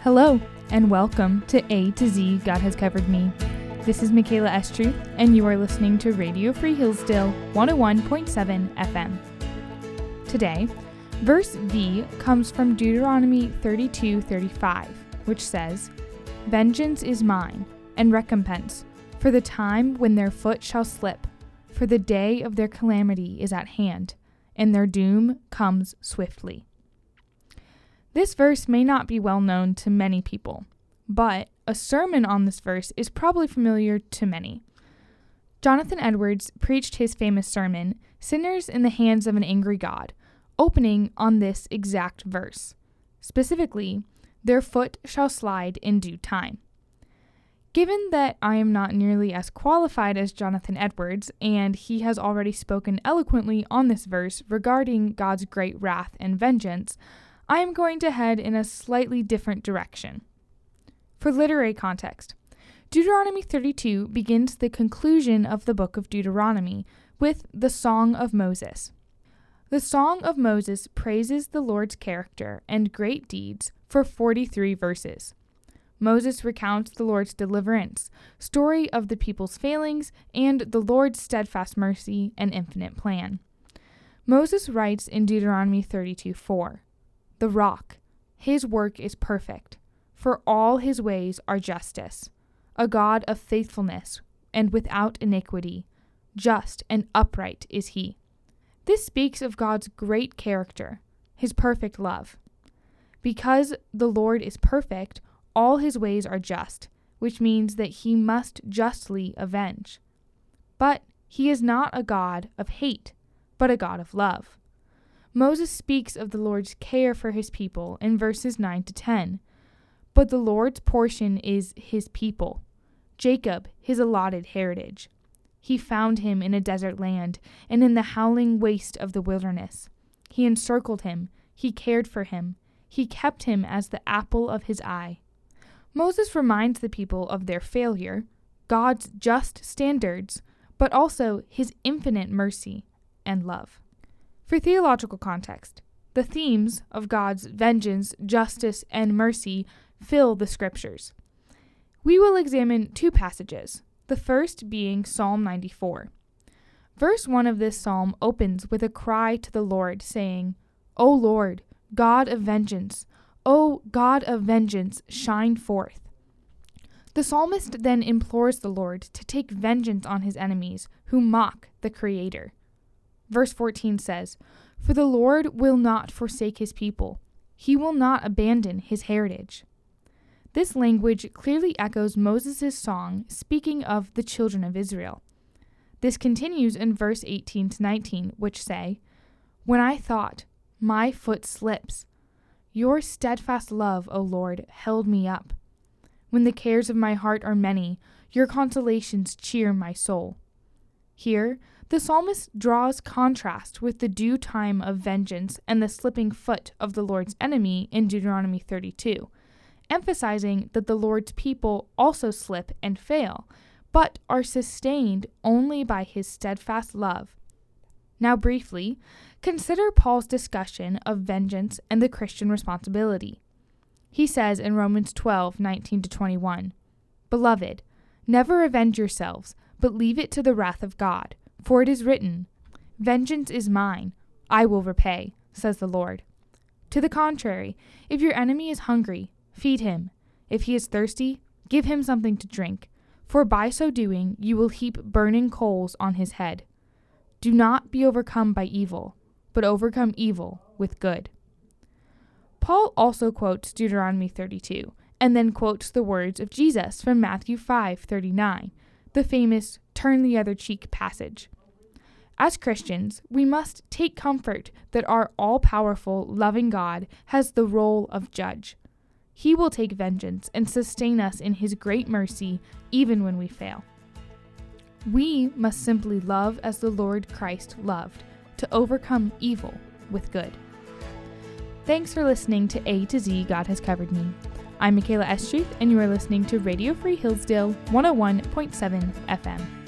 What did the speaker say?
Hello, and welcome to A to Z God Has Covered Me. This is Michaela Estruth, and you are listening to Radio Free Hillsdale 101.7 FM. Today, verse V comes from Deuteronomy 32:35, which says, "Vengeance is mine, and recompense, for the time when their foot shall slip, for the day of their calamity is at hand, and their doom comes swiftly." This verse may not be well known to many people, but a sermon on this verse is probably familiar to many. Jonathan Edwards preached his famous sermon, Sinners in the Hands of an Angry God, opening on this exact verse. Specifically, their foot shall slide in due time. Given that I am not nearly as qualified as Jonathan Edwards, and he has already spoken eloquently on this verse regarding God's great wrath and vengeance, I am going to head in a slightly different direction. For literary context, Deuteronomy 32 begins the conclusion of the book of Deuteronomy with the Song of Moses. The Song of Moses praises the Lord's character and great deeds for 43 verses. Moses recounts the Lord's deliverance, story of the people's failings, and the Lord's steadfast mercy and infinite plan. Moses writes in Deuteronomy 32 4 the rock. His work is perfect, for all his ways are justice. A God of faithfulness and without iniquity, just and upright is he. This speaks of God's great character, his perfect love. Because the Lord is perfect, all his ways are just, which means that he must justly avenge. But he is not a God of hate, but a God of love. Moses speaks of the Lord's care for his people in verses 9 to 10. But the Lord's portion is his people, Jacob, his allotted heritage. He found him in a desert land and in the howling waste of the wilderness. He encircled him, he cared for him, he kept him as the apple of his eye. Moses reminds the people of their failure, God's just standards, but also his infinite mercy and love. For theological context, the themes of God's vengeance, justice, and mercy fill the scriptures. We will examine two passages, the first being Psalm 94. Verse 1 of this psalm opens with a cry to the Lord, saying, O Lord, God of vengeance, O God of vengeance, shine forth. The psalmist then implores the Lord to take vengeance on his enemies who mock the Creator. Verse 14 says, For the Lord will not forsake his people, he will not abandon his heritage. This language clearly echoes Moses' song speaking of the children of Israel. This continues in verse 18 to 19, which say, When I thought, my foot slips. Your steadfast love, O Lord, held me up. When the cares of my heart are many, your consolations cheer my soul. Here, the psalmist draws contrast with the due time of vengeance and the slipping foot of the Lord's enemy in Deuteronomy 32, emphasizing that the Lord's people also slip and fail, but are sustained only by his steadfast love. Now, briefly, consider Paul's discussion of vengeance and the Christian responsibility. He says in Romans 12 19 21, Beloved, never avenge yourselves, but leave it to the wrath of God. For it is written, Vengeance is mine, I will repay, says the Lord. To the contrary, if your enemy is hungry, feed him. If he is thirsty, give him something to drink, for by so doing you will heap burning coals on his head. Do not be overcome by evil, but overcome evil with good. Paul also quotes Deuteronomy 32 and then quotes the words of Jesus from Matthew 5:39, the famous turn the other cheek passage. As Christians, we must take comfort that our all powerful, loving God has the role of judge. He will take vengeance and sustain us in His great mercy even when we fail. We must simply love as the Lord Christ loved, to overcome evil with good. Thanks for listening to A to Z God Has Covered Me. I'm Michaela Estruth, and you are listening to Radio Free Hillsdale 101.7 FM.